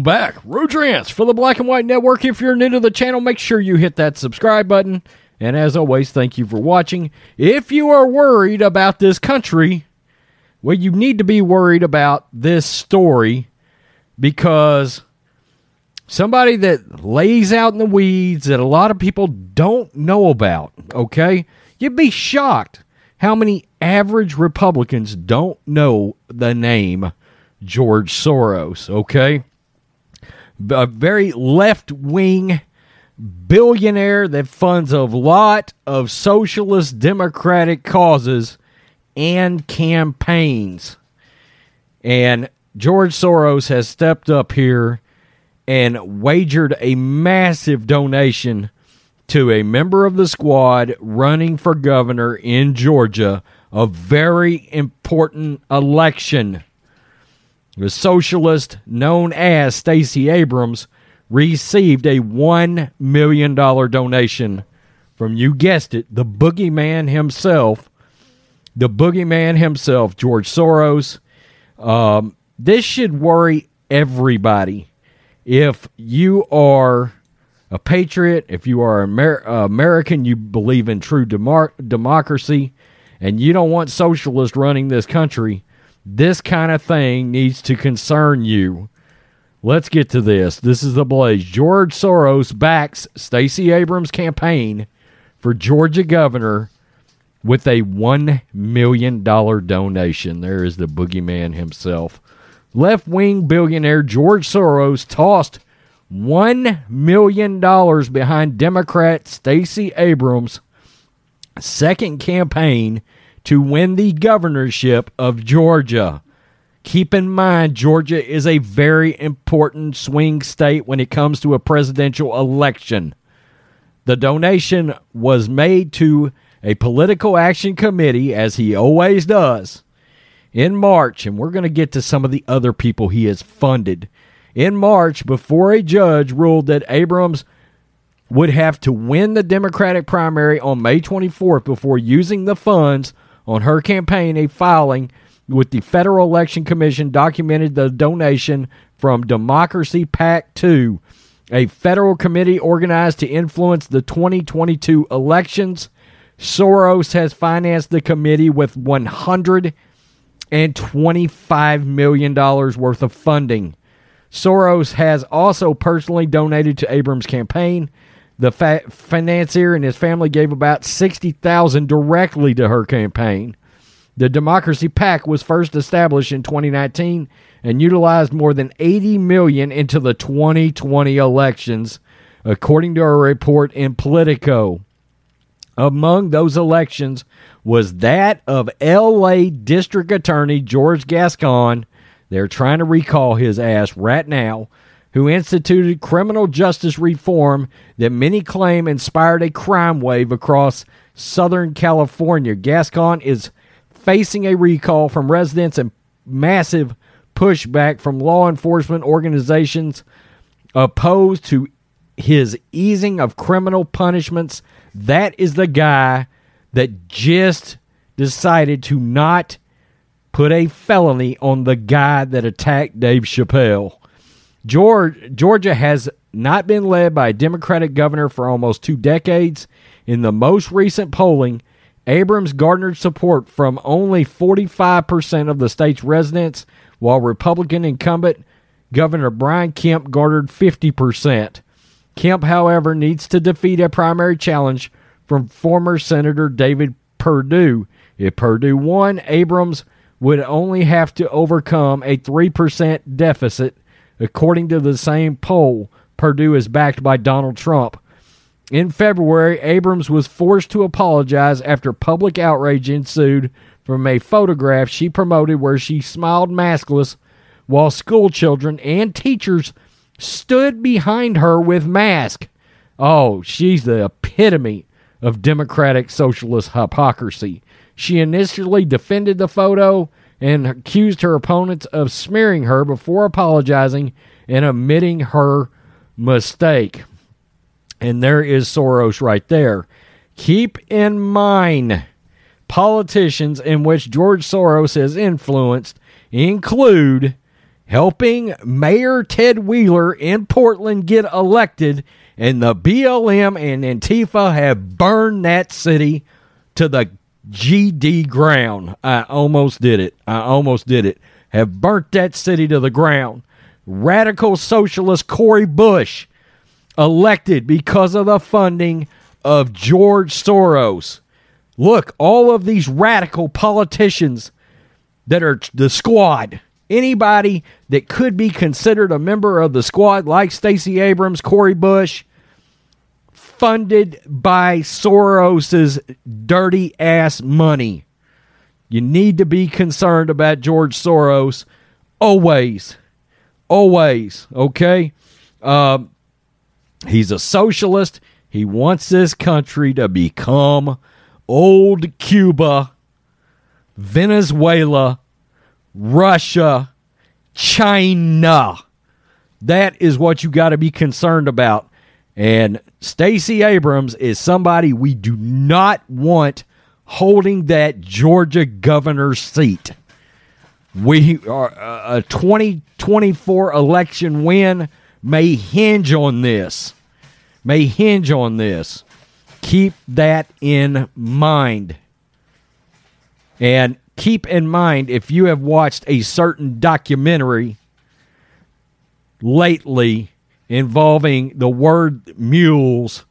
I'm back. Rodrance for the Black and White Network. If you're new to the channel, make sure you hit that subscribe button. And as always, thank you for watching. If you are worried about this country, well, you need to be worried about this story because somebody that lays out in the weeds that a lot of people don't know about, okay? You'd be shocked how many average Republicans don't know the name George Soros, okay? A very left wing billionaire that funds a lot of socialist democratic causes and campaigns. And George Soros has stepped up here and wagered a massive donation to a member of the squad running for governor in Georgia, a very important election. The socialist known as Stacey Abrams received a $1 million donation from, you guessed it, the boogeyman himself. The boogeyman himself, George Soros. Um, this should worry everybody. If you are a patriot, if you are Amer- American, you believe in true demar- democracy, and you don't want socialists running this country, this kind of thing needs to concern you. Let's get to this. This is the blaze. George Soros backs Stacey Abrams' campaign for Georgia governor with a $1 million donation. There is the boogeyman himself. Left wing billionaire George Soros tossed $1 million behind Democrat Stacey Abrams' second campaign to win the governorship of Georgia. Keep in mind, Georgia is a very important swing state when it comes to a presidential election. The donation was made to a political action committee, as he always does, in March, and we're going to get to some of the other people he has funded. In March, before a judge ruled that Abrams would have to win the Democratic primary on May 24th before using the funds on her campaign, a filing with the Federal Election Commission documented the donation from Democracy PAC 2, a federal committee organized to influence the 2022 elections. Soros has financed the committee with $125 million worth of funding. Soros has also personally donated to Abrams' campaign. The fa- financier and his family gave about 60000 directly to her campaign. The Democracy PAC was first established in 2019 and utilized more than 80 million into the 2020 elections, according to a report in Politico. Among those elections was that of LA District Attorney George Gascon. They're trying to recall his ass right now, who instituted criminal justice reform that many claim inspired a crime wave across Southern California. Gascon is facing a recall from residents and massive pushback from law enforcement organizations opposed to his easing of criminal punishments. That is the guy that just decided to not put a felony on the guy that attacked Dave Chappelle. Georgia has not been led by a Democratic governor for almost two decades. In the most recent polling, Abrams garnered support from only 45% of the state's residents, while Republican incumbent Governor Brian Kemp garnered 50%. Kemp, however, needs to defeat a primary challenge from former Senator David Perdue. If Perdue won, Abrams would only have to overcome a 3% deficit. According to the same poll, Perdue is backed by Donald Trump. In February, Abrams was forced to apologize after public outrage ensued from a photograph she promoted where she smiled maskless while school children and teachers stood behind her with masks. Oh, she's the epitome of democratic socialist hypocrisy. She initially defended the photo and accused her opponents of smearing her before apologizing and admitting her mistake. And there is Soros right there. Keep in mind politicians in which George Soros has influenced include helping Mayor Ted Wheeler in Portland get elected, and the BLM and Antifa have burned that city to the GD ground. I almost did it. I almost did it. Have burnt that city to the ground. Radical socialist Cori Bush elected because of the funding of George Soros. Look, all of these radical politicians that are the squad, anybody that could be considered a member of the squad, like Stacey Abrams, Cori Bush, funded by Soros's dirty ass money. You need to be concerned about George Soros always. Always. Okay? Uh, he's a socialist. He wants this country to become old Cuba, Venezuela, Russia, China. That is what you got to be concerned about. And Stacey Abrams is somebody we do not want holding that Georgia governor's seat. We are uh, a 2024 election win may hinge on this. May hinge on this. Keep that in mind. And keep in mind if you have watched a certain documentary lately involving the word mules,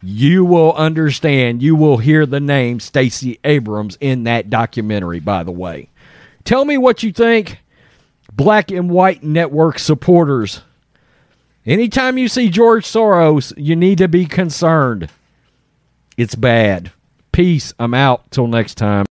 you will understand, you will hear the name Stacey Abrams in that documentary, by the way. Tell me what you think, Black and White Network supporters. Anytime you see George Soros, you need to be concerned. It's bad. Peace. I'm out. Till next time.